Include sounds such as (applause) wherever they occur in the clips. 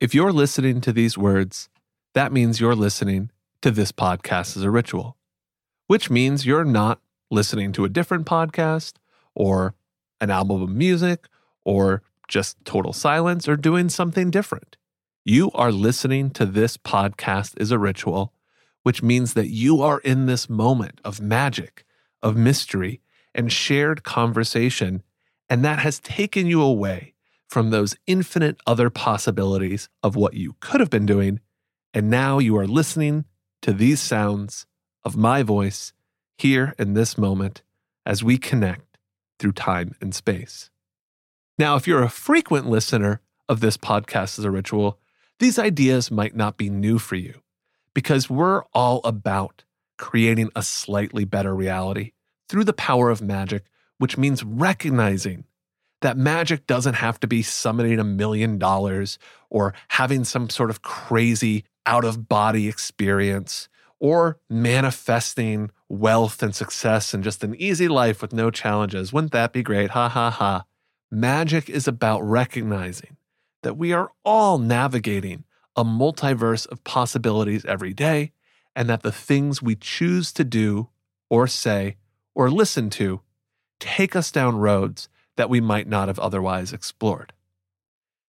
If you're listening to these words, that means you're listening to this podcast as a ritual, which means you're not listening to a different podcast or an album of music or just total silence or doing something different. You are listening to this podcast as a ritual, which means that you are in this moment of magic, of mystery, and shared conversation, and that has taken you away from those infinite other possibilities of what you could have been doing. And now you are listening to these sounds of my voice here in this moment as we connect through time and space. Now, if you're a frequent listener of this podcast as a ritual, these ideas might not be new for you because we're all about creating a slightly better reality through the power of magic, which means recognizing that magic doesn't have to be summoning a million dollars or having some sort of crazy out of body experience or manifesting wealth and success and just an easy life with no challenges. Wouldn't that be great? Ha ha ha. Magic is about recognizing that we are all navigating a multiverse of possibilities every day and that the things we choose to do or say or listen to take us down roads that we might not have otherwise explored.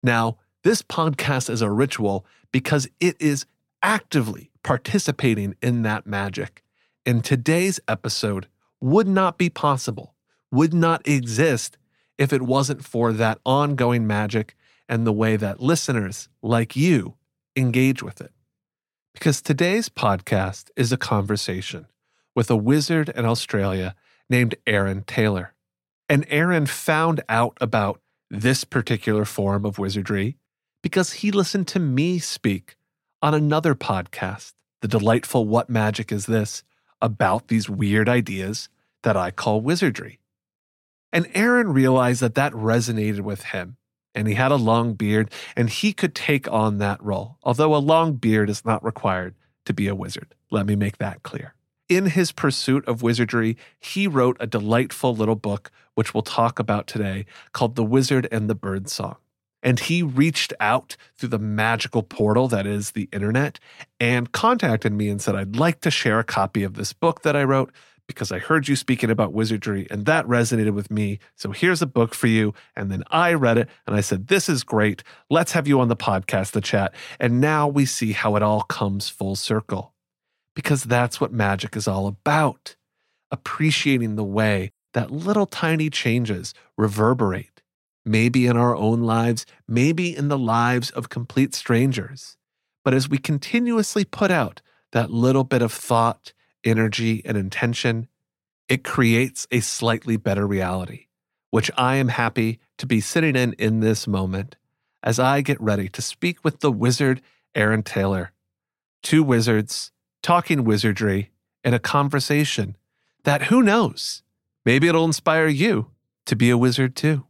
Now, this podcast is a ritual because it is actively participating in that magic. And today's episode would not be possible, would not exist if it wasn't for that ongoing magic and the way that listeners like you engage with it. Because today's podcast is a conversation with a wizard in Australia named Aaron Taylor. And Aaron found out about this particular form of wizardry because he listened to me speak on another podcast, the delightful What Magic Is This, about these weird ideas that I call wizardry. And Aaron realized that that resonated with him. And he had a long beard, and he could take on that role, although a long beard is not required to be a wizard. Let me make that clear. In his pursuit of wizardry, he wrote a delightful little book, which we'll talk about today, called The Wizard and the Birdsong. And he reached out through the magical portal that is the internet and contacted me and said, I'd like to share a copy of this book that I wrote because I heard you speaking about wizardry and that resonated with me. So here's a book for you. And then I read it and I said, This is great. Let's have you on the podcast the chat. And now we see how it all comes full circle because that's what magic is all about appreciating the way that little tiny changes reverberate, maybe in our own lives, maybe in the lives of complete strangers. But as we continuously put out that little bit of thought, energy, and intention, it creates a slightly better reality, which I am happy to be sitting in in this moment as I get ready to speak with the wizard Aaron Taylor. Two wizards talking wizardry in a conversation that who knows, maybe it'll inspire you to be a wizard too.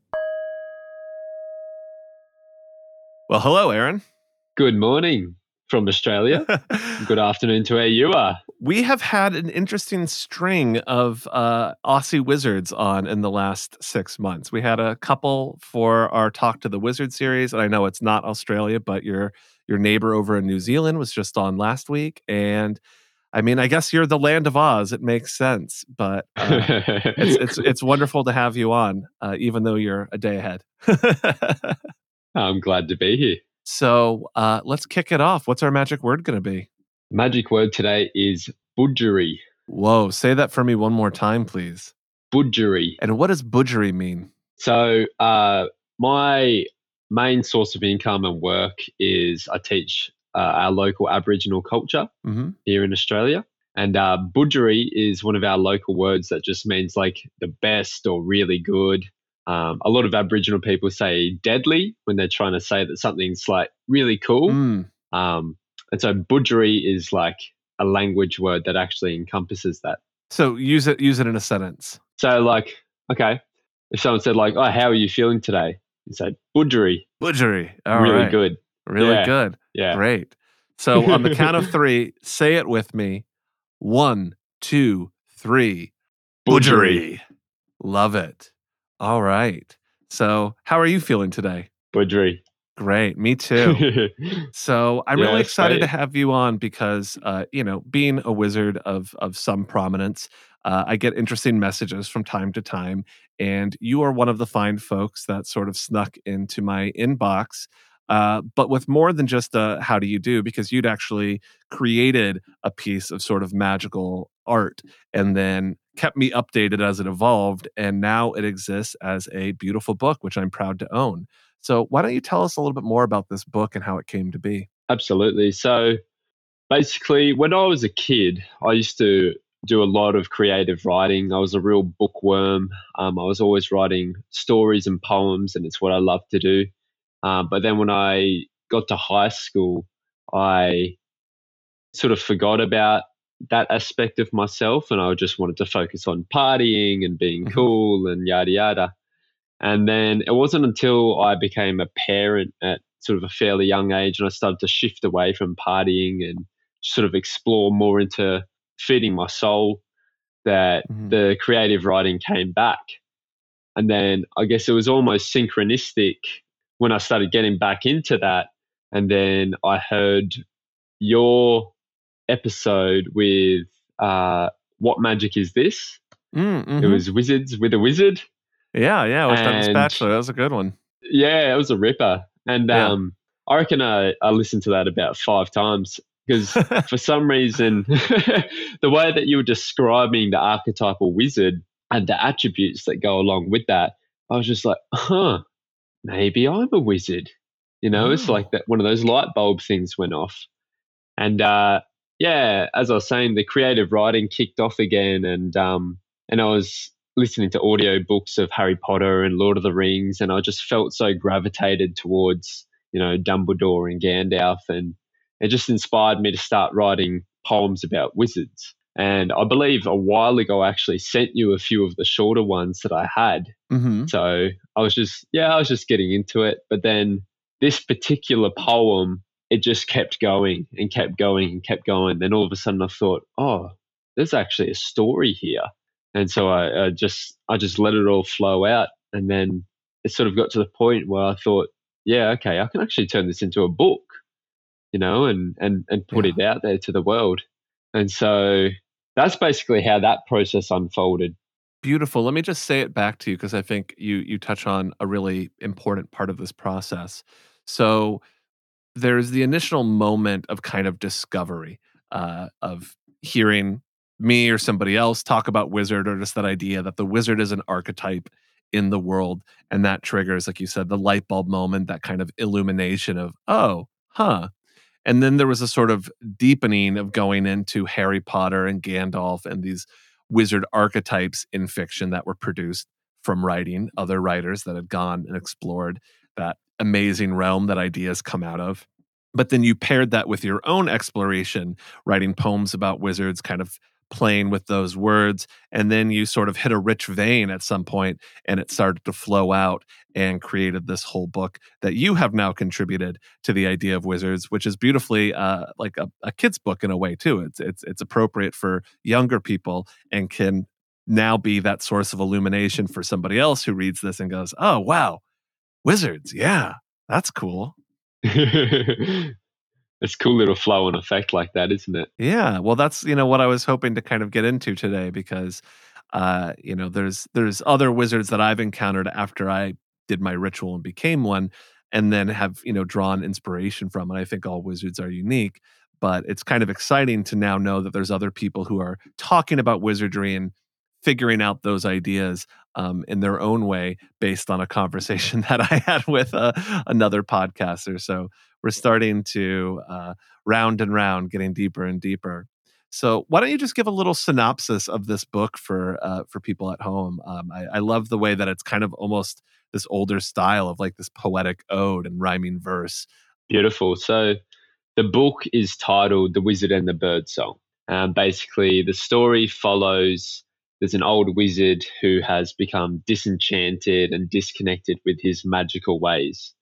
Well, hello, Aaron. Good morning from Australia. (laughs) Good afternoon to where you are. We have had an interesting string of uh, Aussie wizards on in the last six months. We had a couple for our Talk to the Wizard series, and I know it's not Australia, but your your neighbor over in New Zealand was just on last week, and I mean, I guess you're the land of Oz. It makes sense, but uh, it's, it's (laughs) it's wonderful to have you on, uh, even though you're a day ahead. (laughs) I'm glad to be here. So uh, let's kick it off. What's our magic word going to be? Magic word today is budgery. Whoa, say that for me one more time, please. Budgery. And what does budgery mean? So, uh, my main source of income and work is I teach uh, our local Aboriginal culture hmm here in Australia. And uh, budgery is one of our local words that just means like the best or really good. Um, a lot of Aboriginal people say deadly when they're trying to say that something's like really cool. Mm. Um, and so budgery is like a language word that actually encompasses that. So use it use it in a sentence. So like, okay, if someone said like, "Oh, how are you feeling today?" You say budgery, Budgery. All really right. good. Really Yeah. good. Yeah. Great. So on the count of (laughs) three, say it with me. One, two, three. Budgery. Love it. All right. So how are you feeling today? Budgery. Great. Me (laughs) too. So I'm Yeah, really excited to have you on because, uh, you know, being a wizard of of some prominence, uh, I get interesting messages from time to time, and you are one of the fine folks that sort of snuck into my inbox. Uh, but with more than just a how do you do, because you'd actually created a piece of sort of magical art and then kept me updated as it evolved. And now it exists as a beautiful book, which I'm proud to own. So, why don't you tell us a little bit more about this book and how it came to be? Absolutely. So basically, when I was a kid, I used to do a lot of creative writing. I was a real bookworm. Um, I was always writing stories and poems, and it's what I love to do. Um, but then when I got to high school, I sort of forgot about that aspect of myself, and I just wanted to focus on partying and being Mhm. cool and yada yada. And then it wasn't until I became a parent at sort of a fairly young age and I started to shift away from partying and sort of explore more into feeding my soul that Mhm. the creative writing came back. And then I guess it was almost synchronistic when I started getting back into that. And then I heard your episode with uh, What Magic Is This? Mm, It mhm. was Wizards with a Wizard. Yeah, yeah. With and- Bachelor, that was a good one. Yeah, it was a ripper. And Yeah. um, I reckon I, I listened to that about five times because (laughs) for some reason, (laughs) the way that you were describing the archetypal wizard and the attributes that go along with that, I was just like, huh, maybe I'm a wizard. You know, it's Oh. like that one of those light bulb things went off. And uh, yeah, as I was saying, the creative writing kicked off again, and um, and I was listening to audio books of Harry Potter and Lord of the Rings, and I just felt so gravitated towards you know Dumbledore and Gandalf, and it just inspired me to start writing poems about wizards. And I believe a while ago, I actually sent you a few of the shorter ones that I had. hmm So I was just, yeah, I was just getting into it. But then this particular poem, it just kept going and kept going and kept going. Then all of a sudden I thought, oh, there's actually a story here. And so I, I just, I just let it all flow out. And then it sort of got to the point where I thought, yeah, okay, I can actually turn this into a book, you know, and, and, and put Yeah. it out there to the world. And so that's basically how that process unfolded. Beautiful. Let me just say it back to you because I think you you touch on a really important part of this process. So there's the initial moment of kind of discovery uh, of hearing me or somebody else talk about wizard or just that idea that the wizard is an archetype in the world and that triggers like you said the light bulb moment that kind of illumination of oh huh and then there was a sort of deepening of going into harry potter and gandalf and these wizard archetypes in fiction that were produced from writing other writers that had gone and explored that amazing realm that ideas come out of. But then you paired that with your own exploration, writing poems about wizards, kind of playing with those words. And then you sort of hit a rich vein at some point and it started to flow out and created this whole book that you have now contributed to the idea of wizards, which is beautifully uh, like a, a kid's book in a way, too. It's, it's, it's appropriate for younger people and can now be that source of illumination for somebody else who reads this and goes, oh, wow, wizards. Yeah, that's cool. (laughs) it's cool little flow and effect like that, isn't it? Yeah, well, that's you know what I was hoping to kind of get into today because, uh, you know, there's there's other wizards that I've encountered after I did my ritual and became one, and then have you know drawn inspiration from. And I think all wizards are unique, but it's kind of exciting to now know that there's other people who are talking about wizardry and figuring out those ideas um, in their own way based on a conversation (laughs) that I had with uh, another podcaster. So we're starting to uh, round and round, getting deeper and deeper. So, why don't you just give a little synopsis of this book for uh, for people at home? Um, I, I love the way that it's kind of almost this older style of like this poetic ode and rhyming verse. Beautiful. So, the book is titled "The Wizard and the Birdsong." Um, basically, the story follows there's an old wizard who has become disenchanted and disconnected with his magical ways.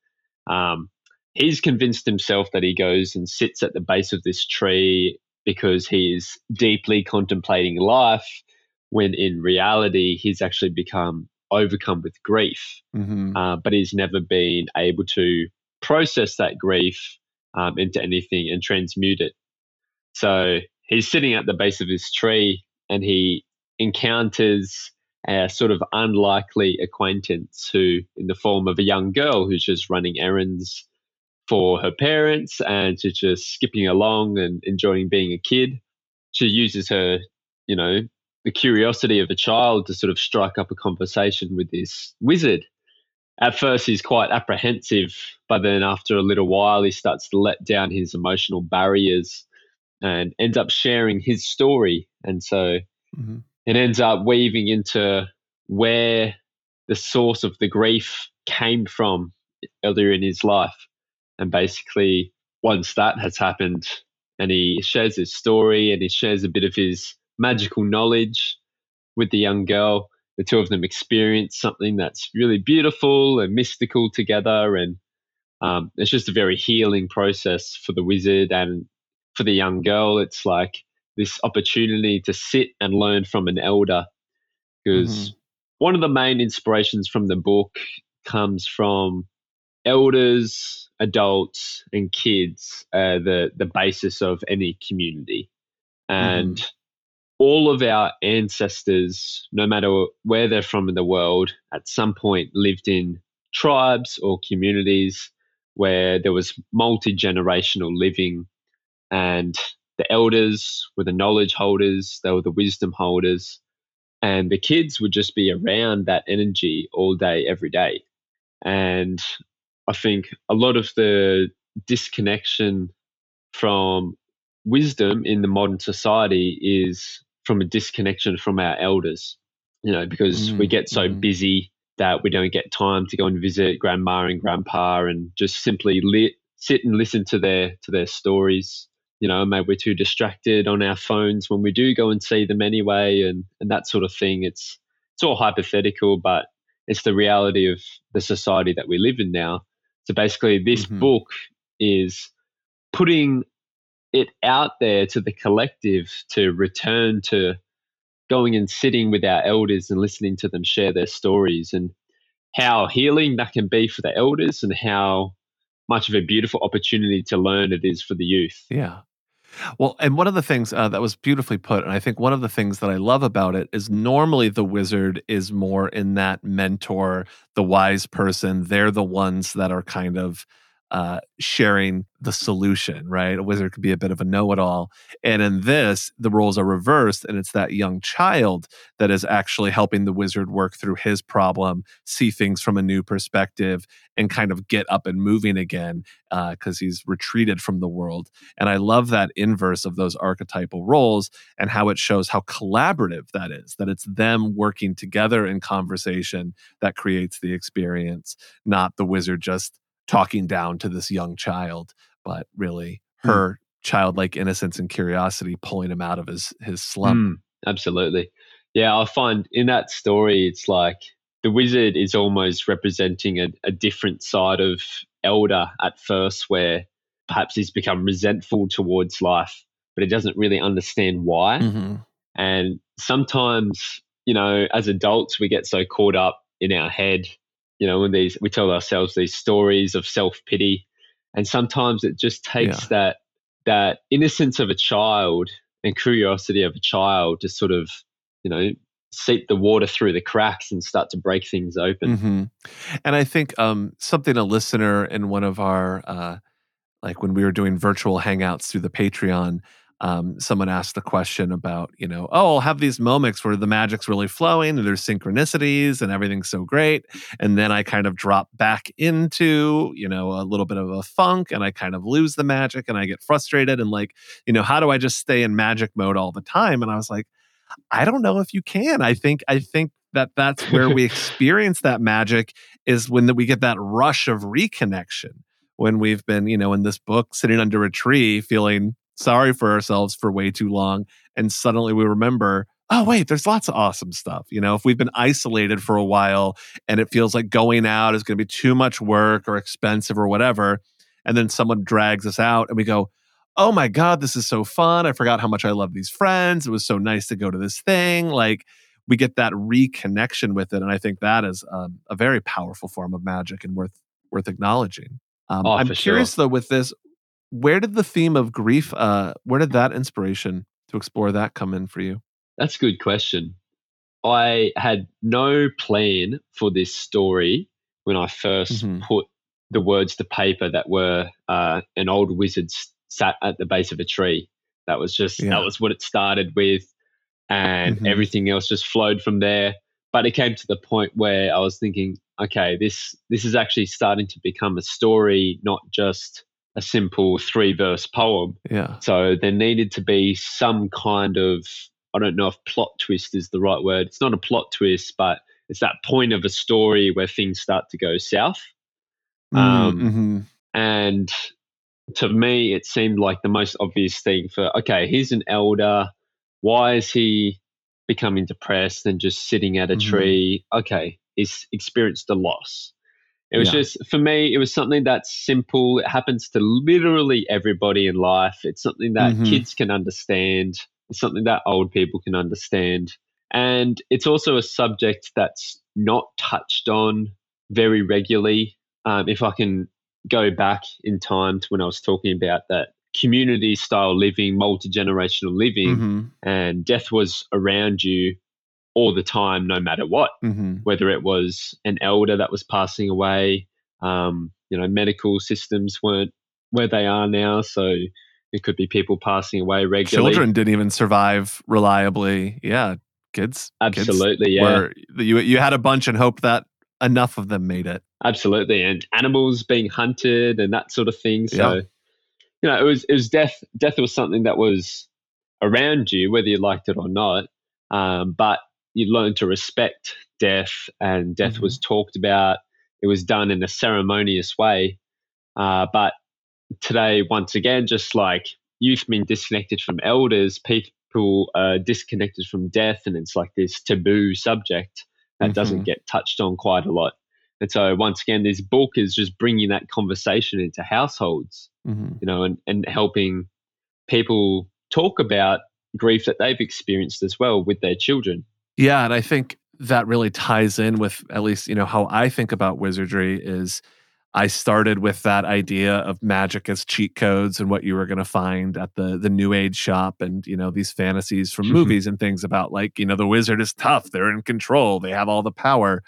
Um, he's convinced himself that he goes and sits at the base of this tree because he is deeply contemplating life, when in reality, he's actually become overcome with grief. Mm-hmm. Uh, but he's never been able to process that grief um, into anything and transmute it. So he's sitting at the base of this tree and he encounters a sort of unlikely acquaintance who, in the form of a young girl who's just running errands for her parents and she's just skipping along and enjoying being a kid. She uses her, you know, the curiosity of a child to sort of strike up a conversation with this wizard. At first, he's quite apprehensive, but then after a little while, he starts to let down his emotional barriers and ends up sharing his story. And so mm-hmm. it ends up weaving into where the source of the grief came from earlier in his life. And basically, once that has happened, and he shares his story and he shares a bit of his magical knowledge with the young girl, the two of them experience something that's really beautiful and mystical together. And um, it's just a very healing process for the wizard and for the young girl. It's like this opportunity to sit and learn from an elder. Because mm-hmm. one of the main inspirations from the book comes from elders, adults, and kids are the, the basis of any community. And mm. all of our ancestors, no matter where they're from in the world, at some point lived in tribes or communities where there was multi generational living, and the elders were the knowledge holders, they were the wisdom holders, and the kids would just be around that energy all day, every day. And I think a lot of the disconnection from wisdom in the modern society is from a disconnection from our elders, you know, because mm, we get so mm. busy that we don't get time to go and visit grandma and grandpa and just simply li- sit and listen to their to their stories. You know, maybe we're too distracted on our phones when we do go and see them anyway, and and that sort of thing. It's it's all hypothetical, but it's the reality of the society that we live in now. So basically, this mm-hmm. book is putting it out there to the collective to return to going and sitting with our elders and listening to them share their stories and how healing that can be for the elders and how much of a beautiful opportunity to learn it is for the youth. Yeah. Well, and one of the things uh, that was beautifully put, and I think one of the things that I love about it is normally the wizard is more in that mentor, the wise person. They're the ones that are kind of uh, sharing the solution, right? A wizard could be a bit of a know it all. And in this, the roles are reversed, and it's that young child that is actually helping the wizard work through his problem, see things from a new perspective, and kind of get up and moving again because uh, he's retreated from the world. And I love that inverse of those archetypal roles and how it shows how collaborative that is, that it's them working together in conversation that creates the experience, not the wizard just talking down to this young child, but really hmm. her mm. childlike innocence and curiosity pulling him out of his his slump. Mm, absolutely. Yeah, I find in that story it's like the wizard is almost representing a, a different side of Elder at first, where perhaps he's become resentful towards life, but he doesn't really understand why. Mm-hmm. And sometimes, you know, as adults, we get so caught up in our head you know, when these we tell ourselves these stories of self pity, and sometimes it just takes yeah. that that innocence of a child and curiosity of a child to sort of, you know, seep the water through the cracks and start to break things open. Mm-hmm. And I think um, something a listener in one of our, uh, like when we were doing virtual hangouts through the Patreon, um, someone asked the question about, you know, oh, I'll have these moments where the magic's really flowing and there's synchronicities and everything's so great. And then I kind of drop back into, you know, a little bit of a funk and I kind of lose the magic and I get frustrated. And like, you know, how do I just stay in magic mode all the time? And I was like, I don't know if you can. I think, I think that that's where we (laughs) experience that magic is when we get that rush of reconnection when we've been, you know, in this book sitting under a tree feeling sorry for ourselves for way too long. And suddenly we remember, oh, wait, there's lots of awesome stuff. You know, if we've been isolated for a while and it feels like going out is going to be too much work or expensive or whatever, and then someone drags us out and we go, oh my God, this is so fun. I forgot how much I love these friends. It was so nice to go to this thing. Like, we get that reconnection with it, and I think that is um, a very powerful form of magic and worth worth acknowledging. Um, Oh, I'm curious sure. though with this, where did the theme of grief? Uh, where did that inspiration to explore that come in for you? That's a good question. I had no plan for this story when I 1st Mhm. put the words to paper that were uh, an old wizard sat at the base of a tree. That was just Yeah. that was what it started with, and Mhm. everything else just flowed from there. But it came to the point where I was thinking, okay, this this is actually starting to become a story, not just a simple three verse poem. Yeah. So there needed to be some kind of, I don't know if plot twist is the right word. It's not a plot twist, but it's that point of a story where things start to go south. Um, Mhm. And to me, it seemed like the most obvious thing for, okay, he's an elder. Why is he becoming depressed and just sitting at a Mhm. tree? Okay, he's experienced a loss. It was Yeah. just for me. It was something that's simple. It happens to literally everybody in life. It's something that Mhm. kids can understand. It's something that old people can understand, and it's also a subject that's not touched on very regularly. Um, if I can go back in time to when I was talking about that community style living, multi generational living, Mhm. and death was around you all the time, no matter what Mhm. whether it was an elder that was passing away, um, you know, medical systems weren't where they are now, so it could be people passing away regularly. Children didn't even survive reliably. Yeah, kids. kids absolutely, yeah, Were, you you had a bunch and hoped that enough of them made it. absolutely, and animals being hunted and that sort of thing. So, Yeah. you know, it was it was death. Death was something that was around you, whether you liked it or not. Um, but you learned to respect death, and death was talked about. It was done in a ceremonious way. Uh, but today, once again, just like youth being disconnected from elders, people are disconnected from death, and it's like this taboo subject that doesn't Mhm. get touched on quite a lot. And so, once again, this book is just bringing that conversation into households, Mhm. you know, and, and helping people talk about grief that they've experienced as well with their children. Yeah, and I think that really ties in with at least, you know, how I think about wizardry is I started with that idea of magic as cheat codes and what you were going to find at the the new age shop and, you know, these fantasies from mm-hmm. movies and things about like, you know, the wizard is tough, they're in control, they have all the power.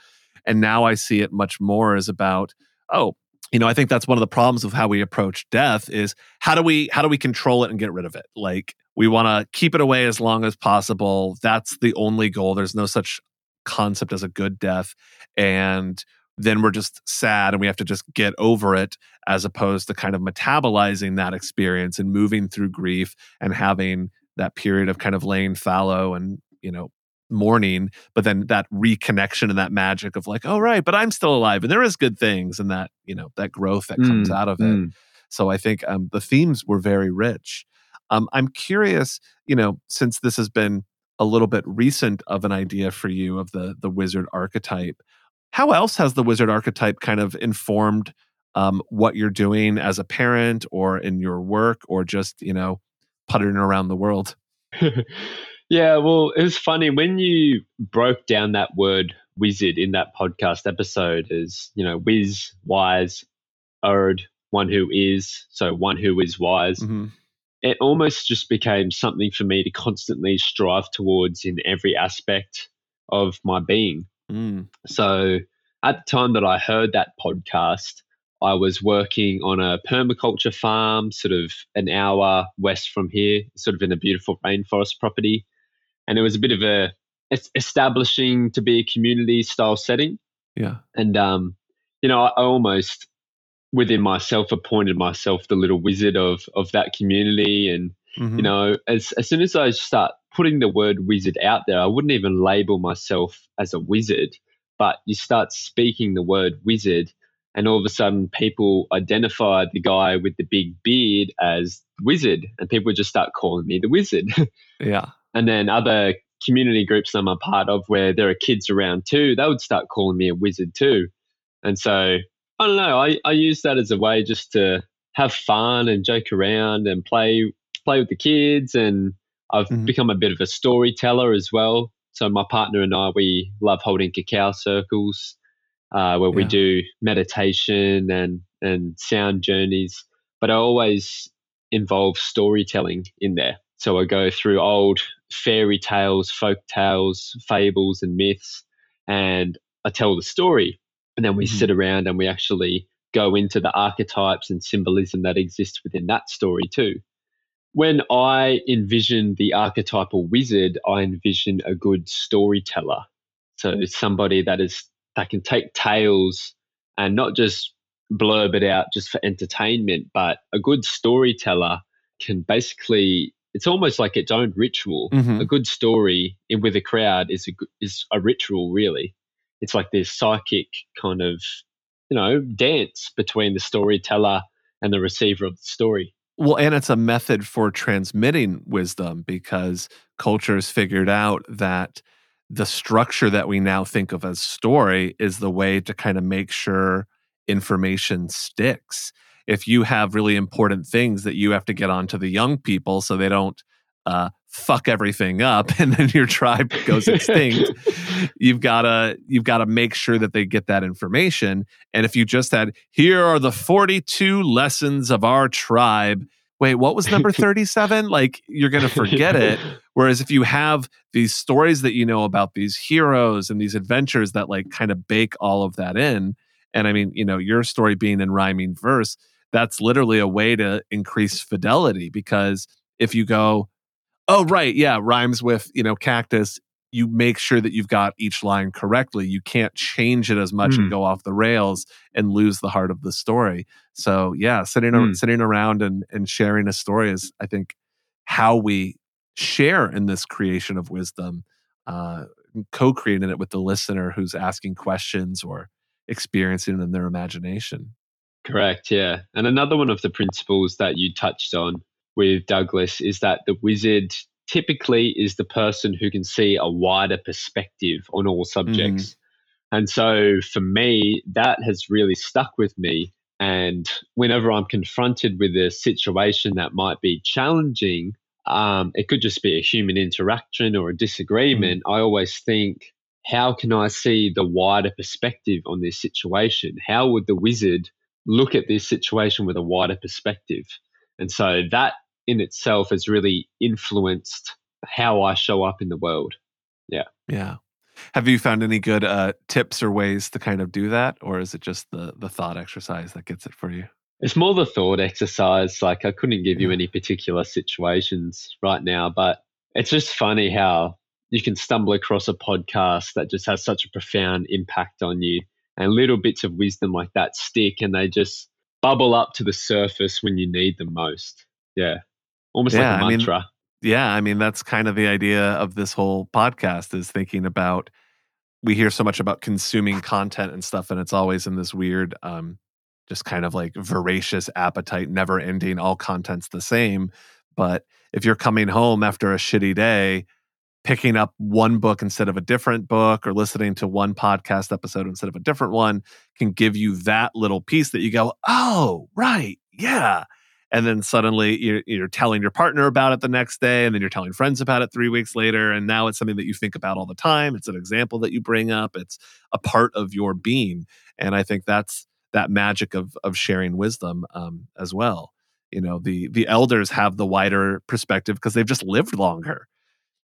And now I see it much more as about, oh, you know, I think that's one of the problems of how we approach death is how do we how do we control it and get rid of it? Like we want to keep it away as long as possible. That's the only goal. There's no such concept as a good death. And then we're just sad and we have to just get over it as opposed to kind of metabolizing that experience and moving through grief and having that period of kind of laying fallow and, you know, mourning, but then that reconnection and that magic of like, oh, right, but I'm still alive and there is good things and that, you know, that growth that comes Mm, out of it. mm. So I think um, the themes were very rich. Um, I'm curious, you know, since this has been a little bit recent of an idea for you of the the wizard archetype, how else has the wizard archetype kind of informed um, what you're doing as a parent or in your work or just you know puttering around the world? (laughs) yeah, well, it was funny when you broke down that word wizard in that podcast episode as, you know, whiz, wise, erd, one who is, so one who is wise. Mhm. It almost just became something for me to constantly strive towards in every aspect of my being. Mm. So at the time that I heard that podcast, I was working on a permaculture farm, sort of an hour west from here, sort of in a beautiful rainforest property. And it was a bit of a establishing to be a community style setting. Yeah. And, um, you know, I, I almost within myself appointed myself the little wizard of of that community. And mm-hmm. you know as as soon as i start putting the word wizard out there i wouldn't even label myself as a wizard but you start speaking the word wizard and all of a sudden people identify the guy with the big beard as wizard and people just start calling me the wizard. (laughs) Yeah. And then other community groups i'm a part of where there are kids around too they would start calling me a wizard too. And so I don't know. I, I use that as a way just to have fun and joke around and play play with the kids. And I've mm-hmm. become a bit of a storyteller as well. So my partner and I, we love holding cacao circles uh, where yeah. we do meditation and and sound journeys. But I always involve storytelling in there. So I go through old fairy tales, folk tales, fables, and myths, and I tell the story and then we mm-hmm. sit around and we actually go into the archetypes and symbolism that exists within that story too. When I envision the archetypal wizard, I envision a good storyteller. So somebody that is that can take tales and not just blurb it out just for entertainment, but a good storyteller can basically it's almost like its own ritual. Mm-hmm. A good story with a crowd is a is a ritual really it's like this psychic kind of you know dance between the storyteller and the receiver of the story. Well and it's a method for transmitting wisdom because cultures figured out that the structure that we now think of as story is the way to kind of make sure information sticks. If you have really important things that you have to get on to the young people so they don't uh, fuck everything up (laughs) and then your tribe goes extinct (laughs) you've got to you've got to make sure that they get that information. And if you just had here are the 42 lessons of our tribe wait what was number (laughs) 37 like you're going to forget it. Whereas if you have these stories that you know about these heroes and these adventures that like kind of bake all of that in and i mean you know your story being in rhyming verse that's literally a way to increase fidelity because if you go Oh, right. Yeah. Rhymes with, you know, cactus. You make sure that you've got each line correctly. You can't change it as much mm. and go off the rails and lose the heart of the story. So yeah, sitting mm. sitting around and and sharing a story is, I think, how we share in this creation of wisdom, uh, co-creating it with the listener who's asking questions or experiencing it in their imagination. Correct. Yeah, and another one of the principles that you touched on with Douglas is that the wizard typically is the person who can see a wider perspective on all subjects. Mm. And so for me, that has really stuck with me. And whenever I'm confronted with a situation that might be challenging, um, it could just be a human interaction or a disagreement. Mm. I always think, how can I see the wider perspective on this situation? How would the wizard look at this situation with a wider perspective? And so that in itself has really influenced how I show up in the world. Yeah. Yeah. Have you found any good uh, tips or ways to kind of do that, or is it just the the thought exercise that gets it for you? It's more the thought exercise. Like I couldn't give you any particular situations right now, but it's just funny how you can stumble across a podcast that just has such a profound impact on you, and little bits of wisdom like that stick, and they just bubble up to the surface when you need them most. Yeah almost yeah, like a mantra. I mean, yeah, I mean that's kind of the idea of this whole podcast is thinking about we hear so much about consuming content and stuff and it's always in this weird um just kind of like voracious appetite never ending all content's the same but if you're coming home after a shitty day picking up one book instead of a different book or listening to one podcast episode instead of a different one can give you that little piece that you go oh right yeah and then suddenly you're, you're, telling your partner about it the next day and then you're telling friends about it three weeks later and now it's something that you think about all the time. It's an example that you bring up. It's a part of your being. And i think that's that magic of of sharing wisdom um, as well. You know the the elders have the wider perspective because they've just lived longer.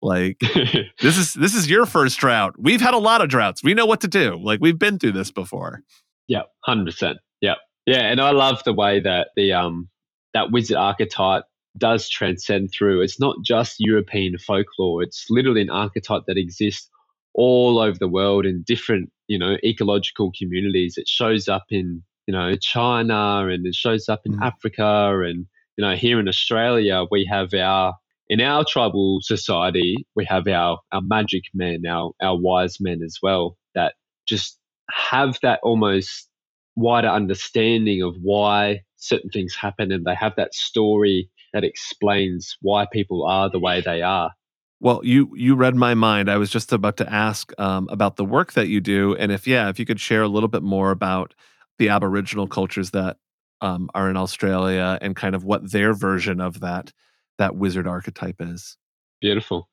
Like (laughs) this is this is your first drought. We've had a lot of droughts. We know what to do. Like we've been through this before. Yeah 100% yeah Yeah, and I love the way that the um that wizard archetype does transcend through. It's not just European folklore. It's literally an archetype that exists all over the world in different, you know, ecological communities. It shows up in, you know, China and it shows up in mm. Africa and, you know, here in Australia we have our in our tribal society, we have our, our magic men, our, our wise men as well, that just have that almost wider understanding of why certain things happen and they have that story that explains why people are the way they are. Well, you you read my mind. I was just about to ask um, about the work that you do, and if yeah, if you could share a little bit more about the Aboriginal cultures that um, are in Australia and kind of what their version of that that wizard archetype is. Beautiful.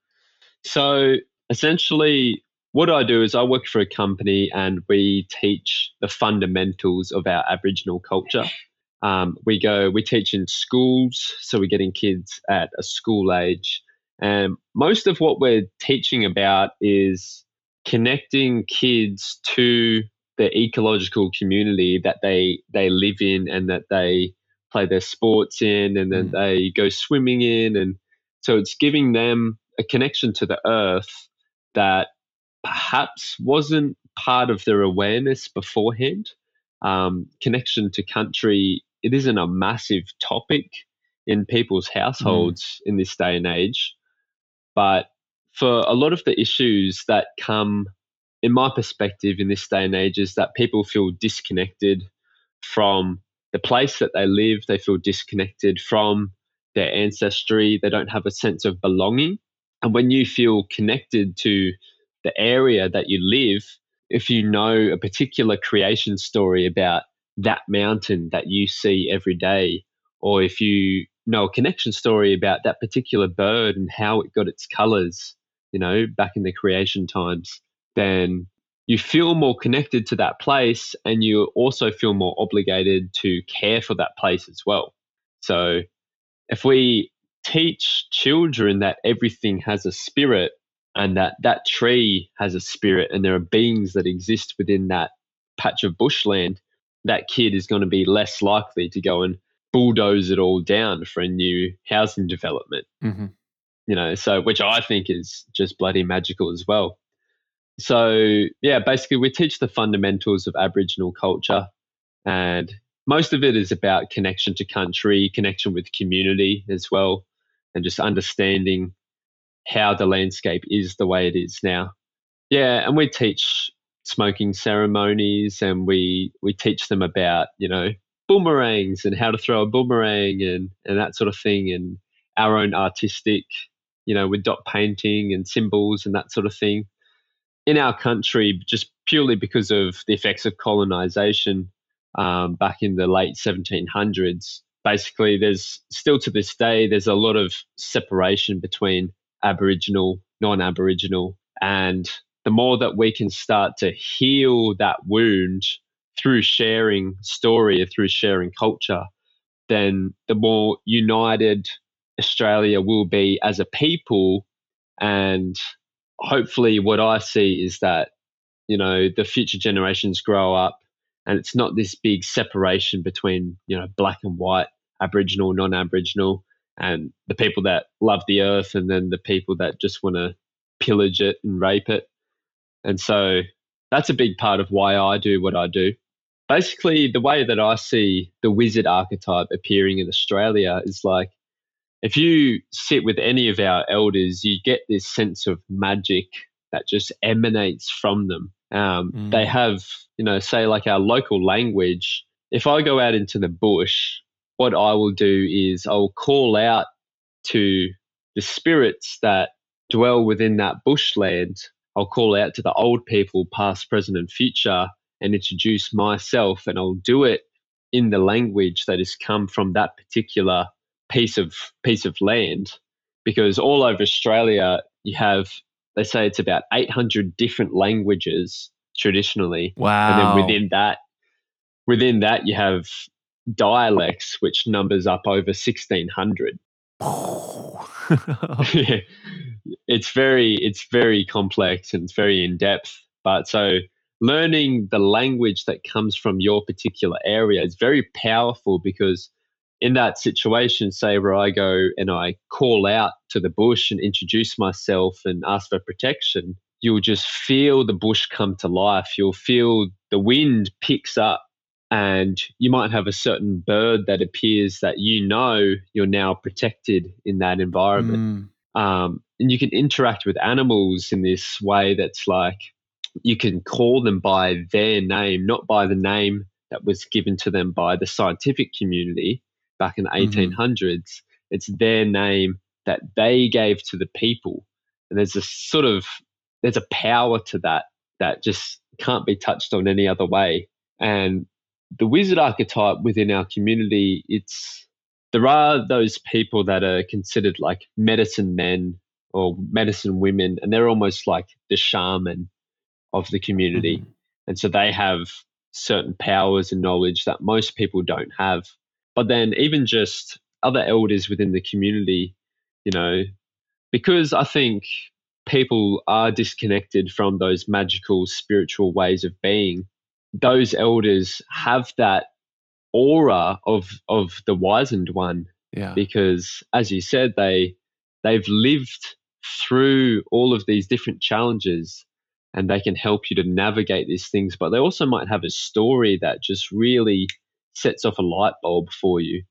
So essentially, what I do is I work for a company and we teach the fundamentals of our Aboriginal culture. Um, we go, we teach in schools, so we're getting kids at a school age. And most of what we're teaching about is connecting kids to the ecological community that they they live in and that they play their sports in and then mm. they go swimming in and so it's giving them a connection to the earth that perhaps wasn't part of their awareness beforehand um, connection to country it isn't a massive topic in people's mm. households mm. in this day and age but for a lot of the issues that come in my perspective in this day and age is that people feel disconnected from the place that they live. They feel disconnected from their ancestry. They don't have a sense of belonging. And when you feel connected to the area that you live, if you know a particular creation story about that mountain that you see every day, or if you know a connection story about that particular bird and how it got its colors, you know, back in the creation times, then you feel more connected to that place and you also feel more obligated to care for that place as well. So if we teach children that everything has a spirit and that that tree has a spirit and there are beings that exist within that patch of bushland, that kid is going to be less likely to go and bulldoze it all down for a new housing development. Mm-hmm. You know, so which I think is just bloody magical as well. So, yeah, basically, we teach the fundamentals of Aboriginal culture, and most of it is about connection to country, connection with community as well, and just understanding how the landscape is the way it is now. Yeah, and we teach smoking ceremonies, and we we teach them about you know boomerangs and how to throw a boomerang and and that sort of thing, and our own artistic, you know, with dot painting and symbols and that sort of thing in our country, just purely because of the effects of colonization um, back in the late 1700s, basically, there's still to this day, there's a lot of separation between Aboriginal, non Aboriginal. And the more that we can start to heal that wound through sharing story or through sharing culture, then the more united Australia will be as a people and hopefully what I see is that, you know, the future generations grow up and it's not this big separation between, you know, black and white, Aboriginal, non Aboriginal, and the people that love the earth and then the people that just want to pillage it and rape it. And so that's a big part of why I do what I do. Basically, the way that I see the wizard archetype appearing in Australia is like if you sit with any of our elders, you get this sense of magic that just emanates from them. Um, mm. They have, you know, say like our local language. If I go out into the bush, what I will do is I'll call out to the spirits that dwell within that bushland. I'll call out to the old people, past, present, and future, and introduce myself, and I'll do it in the language that has come from that particular piece of piece of land. Because all over Australia you have they say it's about 800 different languages traditionally. Wow and then within that within that you have dialects which numbers up over 1600 (laughs) (laughs) it's very it's very complex and it's very in depth but so learning the language that comes from your particular area is very powerful because in that situation, say where I go and I call out to the bush and introduce myself and ask for protection, you'll just feel the bush come to life. You'll feel the wind picks up and you might have a certain bird that appears that you know you're now protected in that environment. Mm. Um, and you can interact with animals in this way that's like you can call them by their name, not by the name that was given to them by the scientific community back in the mm-hmm. 1800s. It's their name that they gave to the people. And there's a sort of there's a power to that that just can't be touched on any other way. And the wizard archetype within our community, it's there are those people that are considered like medicine men or medicine women, and they're almost like the shaman of the community. Mm-hmm. And so they have certain powers and knowledge that most people don't have. But then even just other elders within the community, you know, because I think people are disconnected from those magical spiritual ways of being, those elders have that aura of of the wizened one. Yeah. Because as you said, they they've lived through all of these different challenges and they can help you to navigate these things. But they also might have a story that just really sets off a light bulb for you.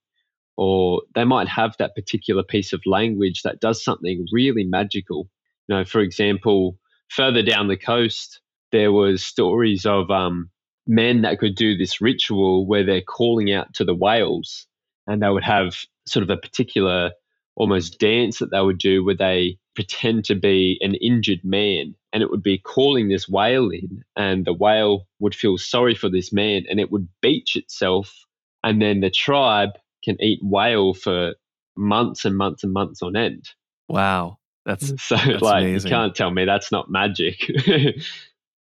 Or they might have that particular piece of language that does something really magical. You know, for example, further down the coast, there was stories of um, men that could do this ritual where they're calling out to the whales, and they would have sort of a particular almost dance that they would do where they pretend to be an injured man and it would be calling this whale in and the whale would feel sorry for this man and it would beach itself and then the tribe can eat whale for months and months and months on end. Wow. That's (laughs) so that's like amazing. you can't tell me that's not magic (laughs)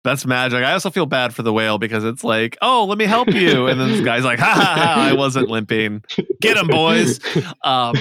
that's magic. I also feel bad for the whale because it's like, oh, let me help you, and then this guy's like, ha ha ha, I wasn't limping. Get him, boys. Um,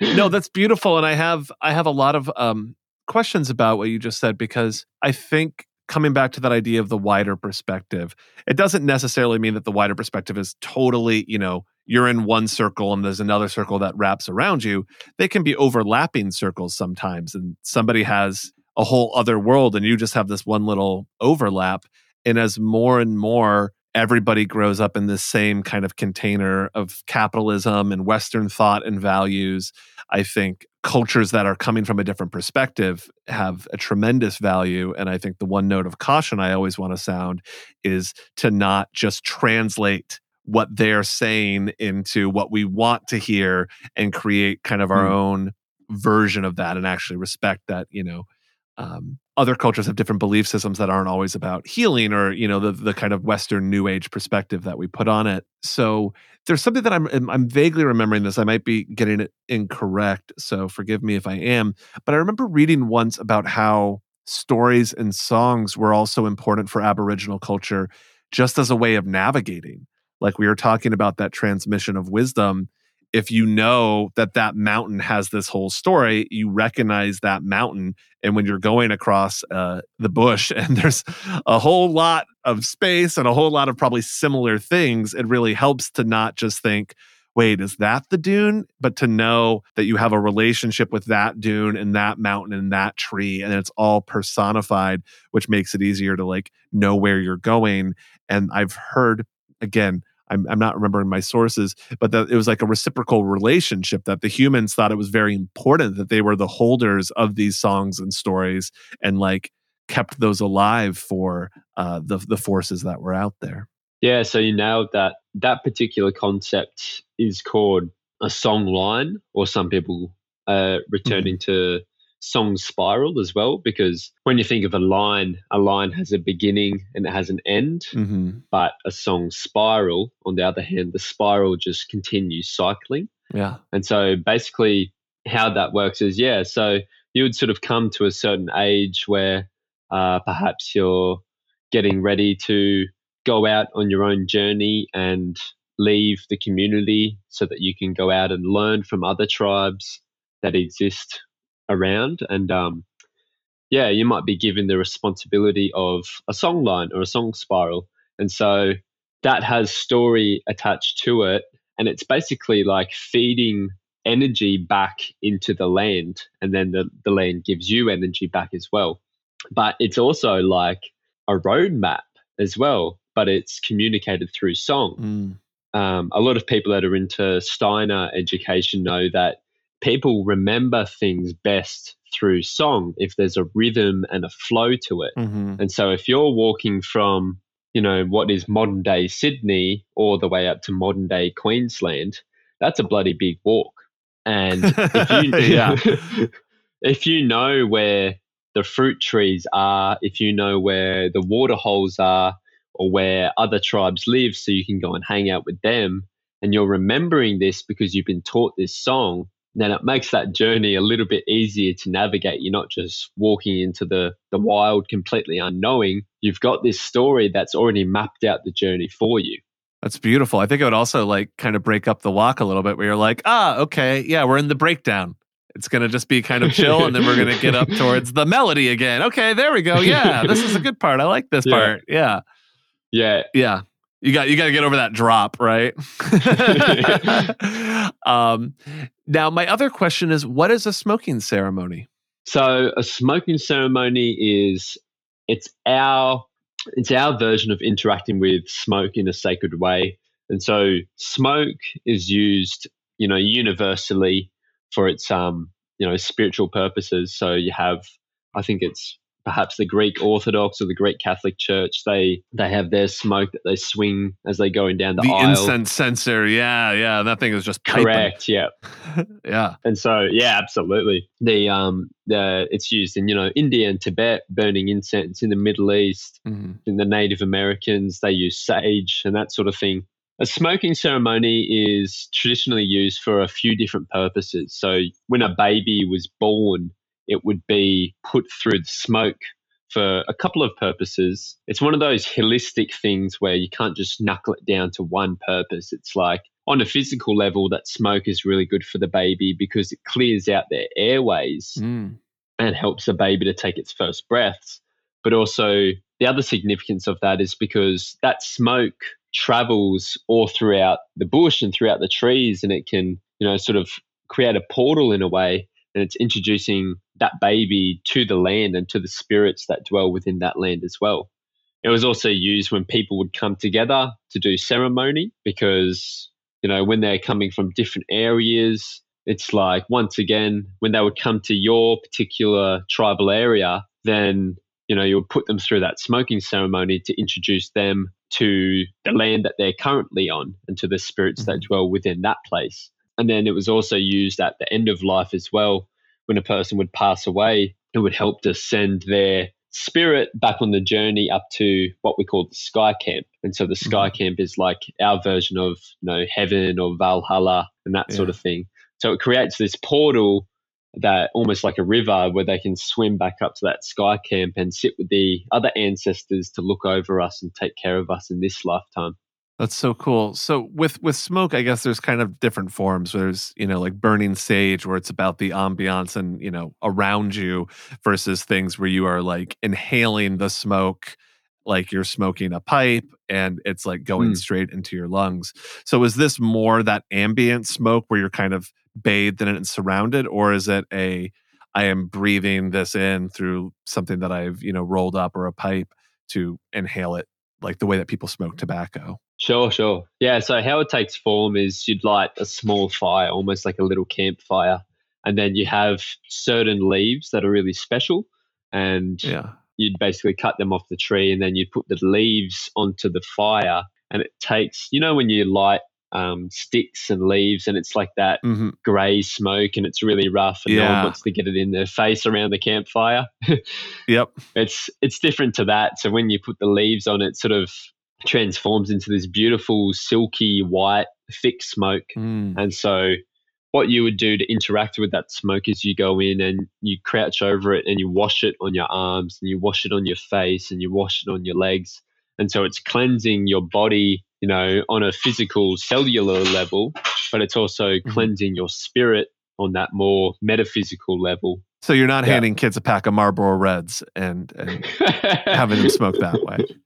no, that's beautiful, and I have I have a lot of um, questions about what you just said because I think coming back to that idea of the wider perspective, it doesn't necessarily mean that the wider perspective is totally, you know, you're in one circle and there's another circle that wraps around you. They can be overlapping circles sometimes, and somebody has a whole other world and you just have this one little overlap. And as more and more everybody grows up in this same kind of container of capitalism and Western thought and values, I think cultures that are coming from a different perspective have a tremendous value. And I think the one note of caution I always want to sound is to not just translate what they're saying into what we want to hear and create kind of our mm. own version of that and actually respect that, you know, um, other cultures have different belief systems that aren't always about healing or you know the the kind of western new age perspective that we put on it. So there's something that i'm i'm vaguely remembering this. I might be getting it incorrect so forgive me if i am. But i remember reading once about how stories and songs were also important for aboriginal culture just as a way of navigating. Like we were talking about that transmission of wisdom if you know that that mountain has this whole story, you recognize that mountain. And when you're going across uh, the bush (laughs) and there's a whole lot of space and a whole lot of probably similar things, it really helps to not just think, wait, is that the dune? But to know that you have a relationship with that dune and that mountain and that tree, and it's all personified, which makes it easier to like know where you're going. And I've heard, again, I'm, I'm not remembering my sources, but that it was like a reciprocal relationship that the humans thought it was very important that they were the holders of these songs and stories and like kept those alive for uh, the the forces that were out there. Yeah, so you nailed that. That particular concept is called a song line, or some people uh, returning mm-hmm. to song spiral as well because when you think of a line a line has a beginning and it has an end. Mm-hmm. but a song spiral on the other hand the spiral just continues cycling. Yeah. And so basically how that works is yeah so you would sort of come to a certain age where uh, perhaps you're getting ready to go out on your own journey and leave the community so that you can go out and learn from other tribes that exist around. And um, yeah, you might be given the responsibility of a song line or a song spiral. And so that has story attached to it. And it's basically like feeding energy back into the land. And then the, the land gives you energy back as well. But it's also like a roadmap as well, but it's communicated through song. Mm. Um, a lot of people that are into Steiner education know that people remember things best through song if there's a rhythm and a flow to it. hmm And so if you're walking from, you know, what is modern day Sydney all the way up to modern day Queensland, that's a bloody big walk. And if you (laughs) Yeah. (laughs) if you know where the fruit trees are, if you know where the water holes are or where other tribes live so you can go and hang out with them and you're remembering this because you've been taught this song, then it makes that journey a little bit easier to navigate. You're not just walking into the, the wild completely unknowing. You've got this story that's already mapped out the journey for you. That's beautiful. I think it would also like kind of break up the walk a little bit where you're like, ah, okay, yeah, we're in the breakdown. It's going to just be kind of chill and then we're going to get up (laughs) towards the melody again. Okay, there we go. Yeah, this is a good part. I like this (laughs) Yeah. part. Yeah. Yeah, Yeah. You got you got to get over that drop, right? (laughs) (laughs) um now my other question is what is a smoking ceremony? So a smoking ceremony is it's our it's our version of interacting with smoke in a sacred way. And so smoke is used, you know, universally for its um, you know, spiritual purposes. So you have I think it's perhaps the Greek Orthodox or the Greek Catholic Church, they they have their smoke that they swing as they going down the, The, aisle. incense censer. Yeah, yeah, that thing is just piping. Correct, yeah. (laughs) yeah. And so, yeah, absolutely. The um, the it's used in you know India and Tibet, burning incense in the Middle East. Mhm. In the Native Americans, they use sage and that sort of thing. A smoking ceremony is traditionally used for a few different purposes. So, when a baby was born, it would be put through the smoke for a couple of purposes. It's one of those holistic things where you can't just knuckle it down to one purpose. It's like on a physical level, that smoke is really good for the baby because it clears out their airways Mm. and helps the baby to take its first breaths. But also, the other significance of that is because that smoke travels all throughout the bush and throughout the trees, and it can, you know, sort of create a portal in a way. And it's introducing that baby to the land and to the spirits that dwell within that land as well. It was also used when people would come together to do ceremony because, you know, when they're coming from different areas, it's like once again when they would come to your particular tribal area then you know you would put them through that smoking ceremony to introduce them to the land that they're currently on and to the spirits that Mhm. dwell within that place and then it was also used at the end of life as well when a person would pass away it would help to send their spirit back on the journey up to what we call the sky camp. And so the sky mm-hmm. camp is like our version of you know heaven or valhalla and that sort of thing. So it creates this portal that almost like a river where they can swim back up to that sky camp and sit with the other ancestors to look over us and take care of us in this lifetime. That's so cool. So with with smoke, I guess there's kind of different forms. There's you know like burning sage, where it's about the ambiance and you know around you, versus things where you are like inhaling the smoke, like you're smoking a pipe, and it's like going Mm. straight into your lungs. So is this more that ambient smoke where you're kind of bathed in it and surrounded, or is it a I am breathing this in through something that I've you know rolled up or a pipe to inhale it, like the way that people smoke tobacco? Sure, sure. Yeah, so how it takes form is you'd light a small fire, almost like a little campfire, and then you have certain leaves that are really special, and Yeah. you'd basically cut them off the tree, and then you'd put the leaves onto the fire, and it takes, you know, when you light um, sticks and leaves, and it's like that hmm grey smoke, and it's really rough, and no one wants to get it in their face around the campfire. (laughs) Yep. it's it's different to that. So when you put the leaves on, it sort of transforms into this beautiful, silky, white, thick smoke. Mm. And so, what you would do to interact with that smoke is you go in and you crouch over it and you wash it on your arms and you wash it on your face and you wash it on your legs. And so, it's cleansing your body, you know, on a physical, cellular level, but it's also cleansing your spirit on that more metaphysical level. So you're not Yeah. handing kids a pack of Marlboro Reds and, and having them smoke that way. (laughs)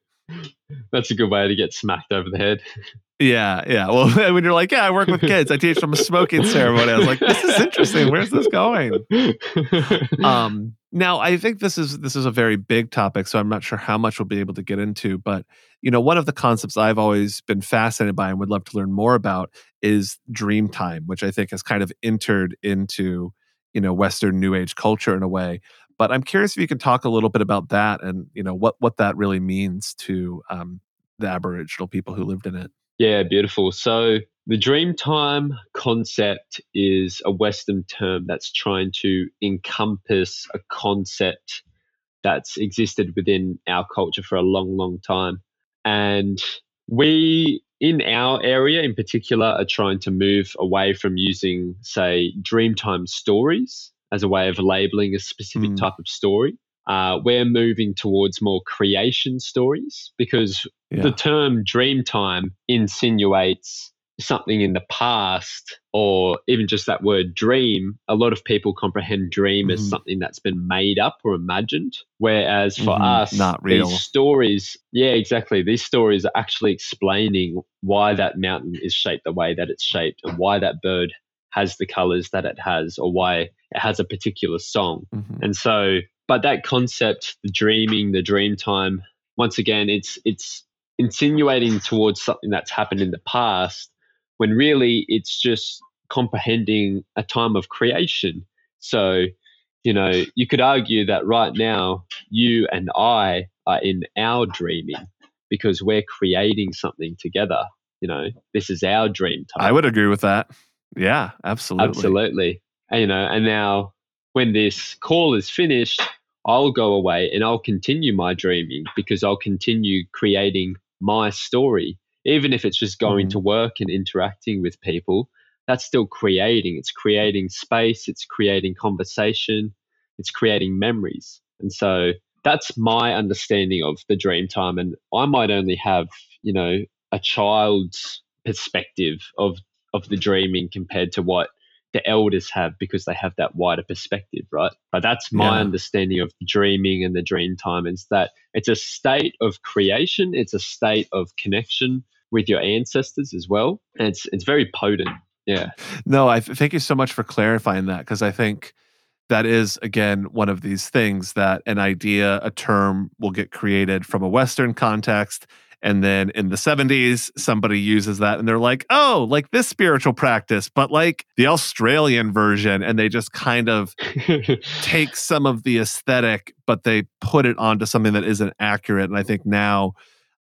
That's a good way to get smacked over the head. Yeah, yeah. Well, (laughs) when you're like, yeah, I work with kids, I teach them a smoking ceremony. I was like, this is interesting. Where's this going? Um, now, I think this is this is a very big topic, so I'm not sure how much we'll be able to get into. But you know, one of the concepts I've always been fascinated by and would love to learn more about is dream time, which I think has kind of entered into you know Western New Age culture in a way. But I'm curious if you could talk a little bit about that and you know what what that really means to um, the Aboriginal people who lived in it. Yeah, beautiful. So the Dreamtime concept is a Western term that's trying to encompass a concept that's existed within our culture for a long, long time. And we, in our area in particular, are trying to move away from using, say, Dreamtime stories as a way of labeling a specific Mm. type of story. Uh, we're moving towards more creation stories because Yeah. the term dreamtime insinuates something in the past or even just that word dream a lot of people comprehend dream as Mhm. something that's been made up or imagined whereas for Mhm, us not real. these stories yeah exactly these stories are actually explaining why that mountain is shaped the way that it's shaped and why that bird has the colors that it has or why it has a particular song Mhm. and so, but that concept, the dreaming, the dream time, once again, it's it's insinuating towards something that's happened in the past, when really it's just comprehending a time of creation. So, you know, you could argue that right now, you and I are in our dreaming because we're creating something together. You know, this is our dream time. I would agree with that. Yeah, absolutely. Absolutely. And, you know, and now when this call is finished, I'll go away and I'll continue my dreaming because I'll continue creating my story. Even if it's just going Mhm. to work and interacting with people, that's still creating. It's creating space, it's creating conversation, it's creating memories. And so that's my understanding of the dream time. And I might only have, you know, a child's perspective of of the dreaming compared to what the elders have because they have that wider perspective, right? But that's my Yeah. understanding of dreaming and the dream time is that it's a state of creation, it's a state of connection with your ancestors as well. And it's it's very potent. Yeah. No, I thank you so much for clarifying that because I think that is again one of these things that an idea, a term will get created from a Western context. And then in the 70s, somebody uses that and they're like, oh, like this spiritual practice, but like the Australian version. And they just kind of take (laughs) some of the aesthetic, but they put it onto something that isn't accurate. And I think now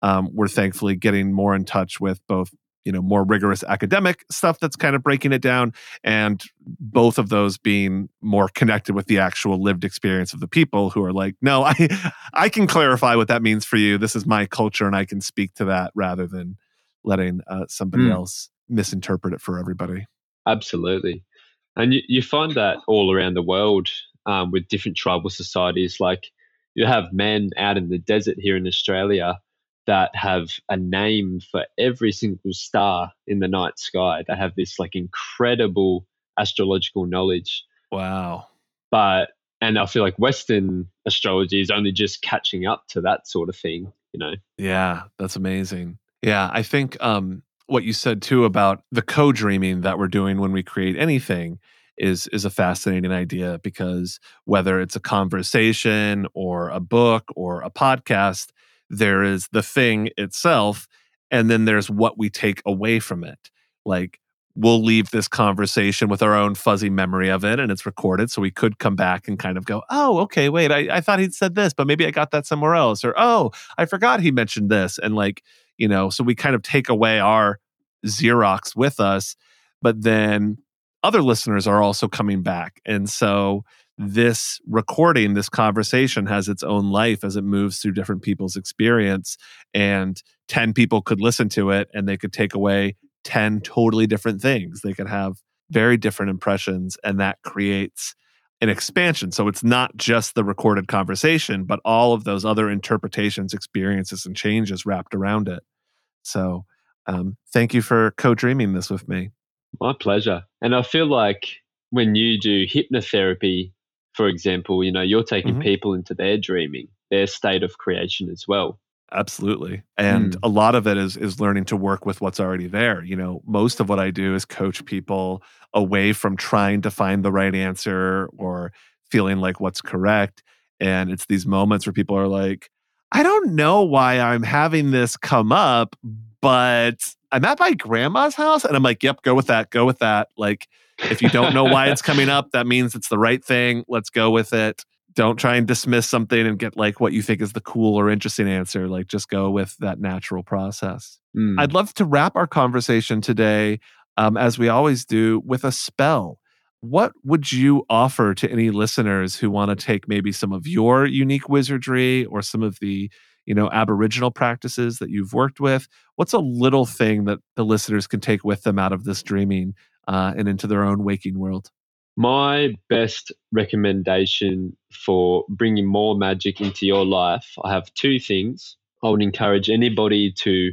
um, we're thankfully getting more in touch with both, you know, more rigorous academic stuff that's kind of breaking it down, and both of those being more connected with the actual lived experience of the people who are like, no, I, I can clarify what that means for you. This is my culture, and I can speak to that rather than letting uh, somebody Mm. else misinterpret it for everybody. Absolutely. And you, you find that all around the world um, with different tribal societies. Like you have men out in the desert here in Australia that have a name for every single star in the night sky. They have this like incredible astrological knowledge. Wow. But, and I feel like Western astrology is only just catching up to that sort of thing, you know? Yeah, that's amazing. Yeah, I think um, what you said too about the co-dreaming that we're doing when we create anything is is a fascinating idea because whether it's a conversation or a book or a podcast, there is the thing itself, and then there's what we take away from it. Like we'll leave this conversation with our own fuzzy memory of it and it's recorded so we could come back and kind of go oh okay wait I, I thought he'd said this but maybe i got that somewhere else or oh i forgot he mentioned this and like you know so we kind of take away our xerox with us but then other listeners are also coming back and so this recording this conversation has its own life as it moves through different people's experience and 10 people could listen to it and they could take away 10 totally different things. They could have very different impressions and that creates an expansion. So it's not just the recorded conversation but all of those other interpretations experiences and changes wrapped around it. So um, thank you for co-dreaming this with me. My pleasure. And I feel like when you do hypnotherapy for example, you know, you're taking Mhm. people into their dreaming, their state of creation as well. Absolutely. And Mm. a lot of it is is learning to work with what's already there. You know, most of what I do is coach people away from trying to find the right answer or feeling like what's correct. And it's these moments where people are like, I don't know why I'm having this come up, but I'm at my grandma's house. And I'm like, yep, go with that. Go with that. Like, if you don't know why it's (laughs) coming up, that means it's the right thing. Let's go with it. Don't try and dismiss something and get like what you think is the cool or interesting answer. Like, just go with that natural process. Mm. I'd love to wrap our conversation today, um, as we always do, with a spell. What would you offer to any listeners who want to take maybe some of your unique wizardry or some of the, you know, Aboriginal practices that you've worked with? What's a little thing that the listeners can take with them out of this dreaming uh, and into their own waking world? My best recommendation for bringing more magic into your life, I have two things. I would encourage anybody to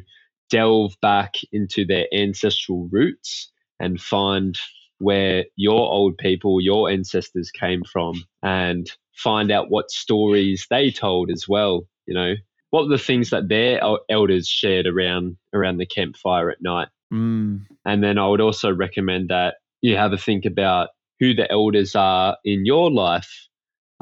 delve back into their ancestral roots and find where your old people, your ancestors came from, and find out what stories they told as well. You know, what were the things that their elders shared around around the campfire at night. Mm, And then I would also recommend that you have a think about who the elders are in your life.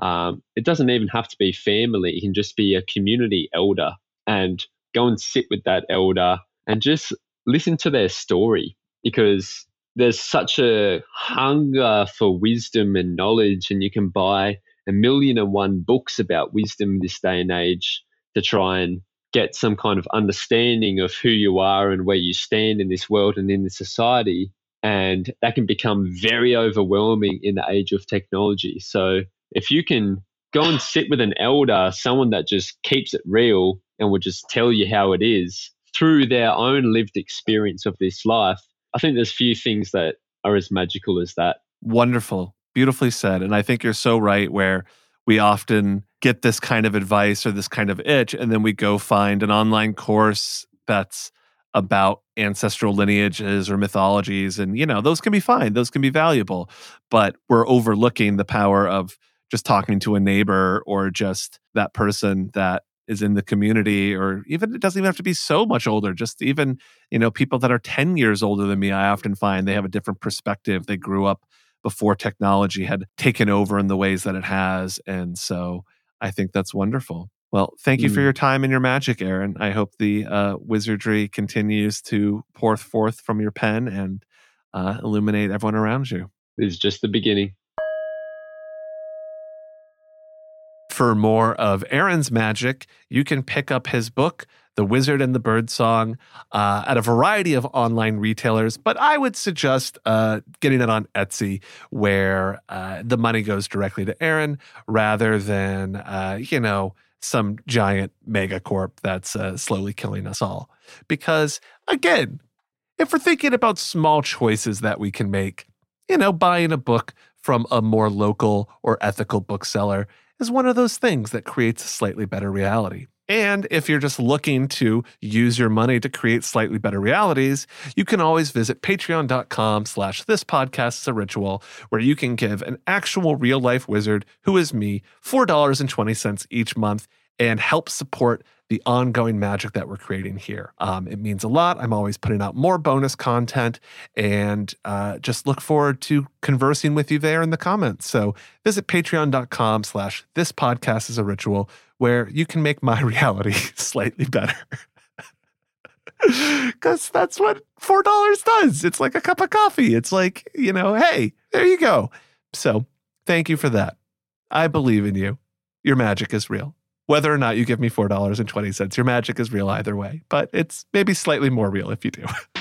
Um, it doesn't even have to be family, it can just be a community elder and go and sit with that elder and just listen to their story because there's such a hunger for wisdom and knowledge, and you can buy a million and one books about wisdom this day and age to try and get some kind of understanding of who you are and where you stand in this world and in this society. And that can become very overwhelming in the age of technology. So if you can go and sit with an elder, someone that just keeps it real and will just tell you how it is through their own lived experience of this life, I think there's few things that are as magical as that. Wonderful. Beautifully said. And I think you're so right where we often get this kind of advice or this kind of itch, and then we go find an online course that's about ancestral lineages or mythologies. And, you know, those can be fine, those can be valuable, but we're overlooking the power of just talking to a neighbor or just that person that is in the community or even it doesn't even have to be so much older just even you know people that are 10 years older than me i often find they have a different perspective they grew up before technology had taken over in the ways that it has. And so I think that's wonderful. Well, thank you for Mm. your time and your magic, Aaron. I hope the uh, wizardry continues to pour forth from your pen and uh, illuminate everyone around you. It's just the beginning. For more of Aaron's magic, you can pick up his book, The Wizard and the Birdsong, uh, at a variety of online retailers. But I would suggest uh, getting it on Etsy, where uh, the money goes directly to Aaron rather than, uh, you know, some giant megacorp that's uh, slowly killing us all. Because again, if we're thinking about small choices that we can make, you know, buying a book from a more local or ethical bookseller is one of those things that creates a slightly better reality. And if you're just looking to use your money to create slightly better realities, you can always visit patreon.com slash this podcast is a ritual, where you can give an actual real life wizard, who is me, $4.20 each month and help support the ongoing magic that we're creating here. Um, it means a lot. I'm always putting out more bonus content and uh, just look forward to conversing with you there in the comments. So visit patreon.com slash this podcast is a ritual where you can make my (laughs) reality slightly better. (laughs) Because that's what $4 does. It's like a cup of coffee. It's like, you know, hey, there you go. So thank you for that. I believe in you. Your magic is real. Whether or not you give me $4.20, your magic is real either way, but it's maybe slightly more real if you do. (laughs)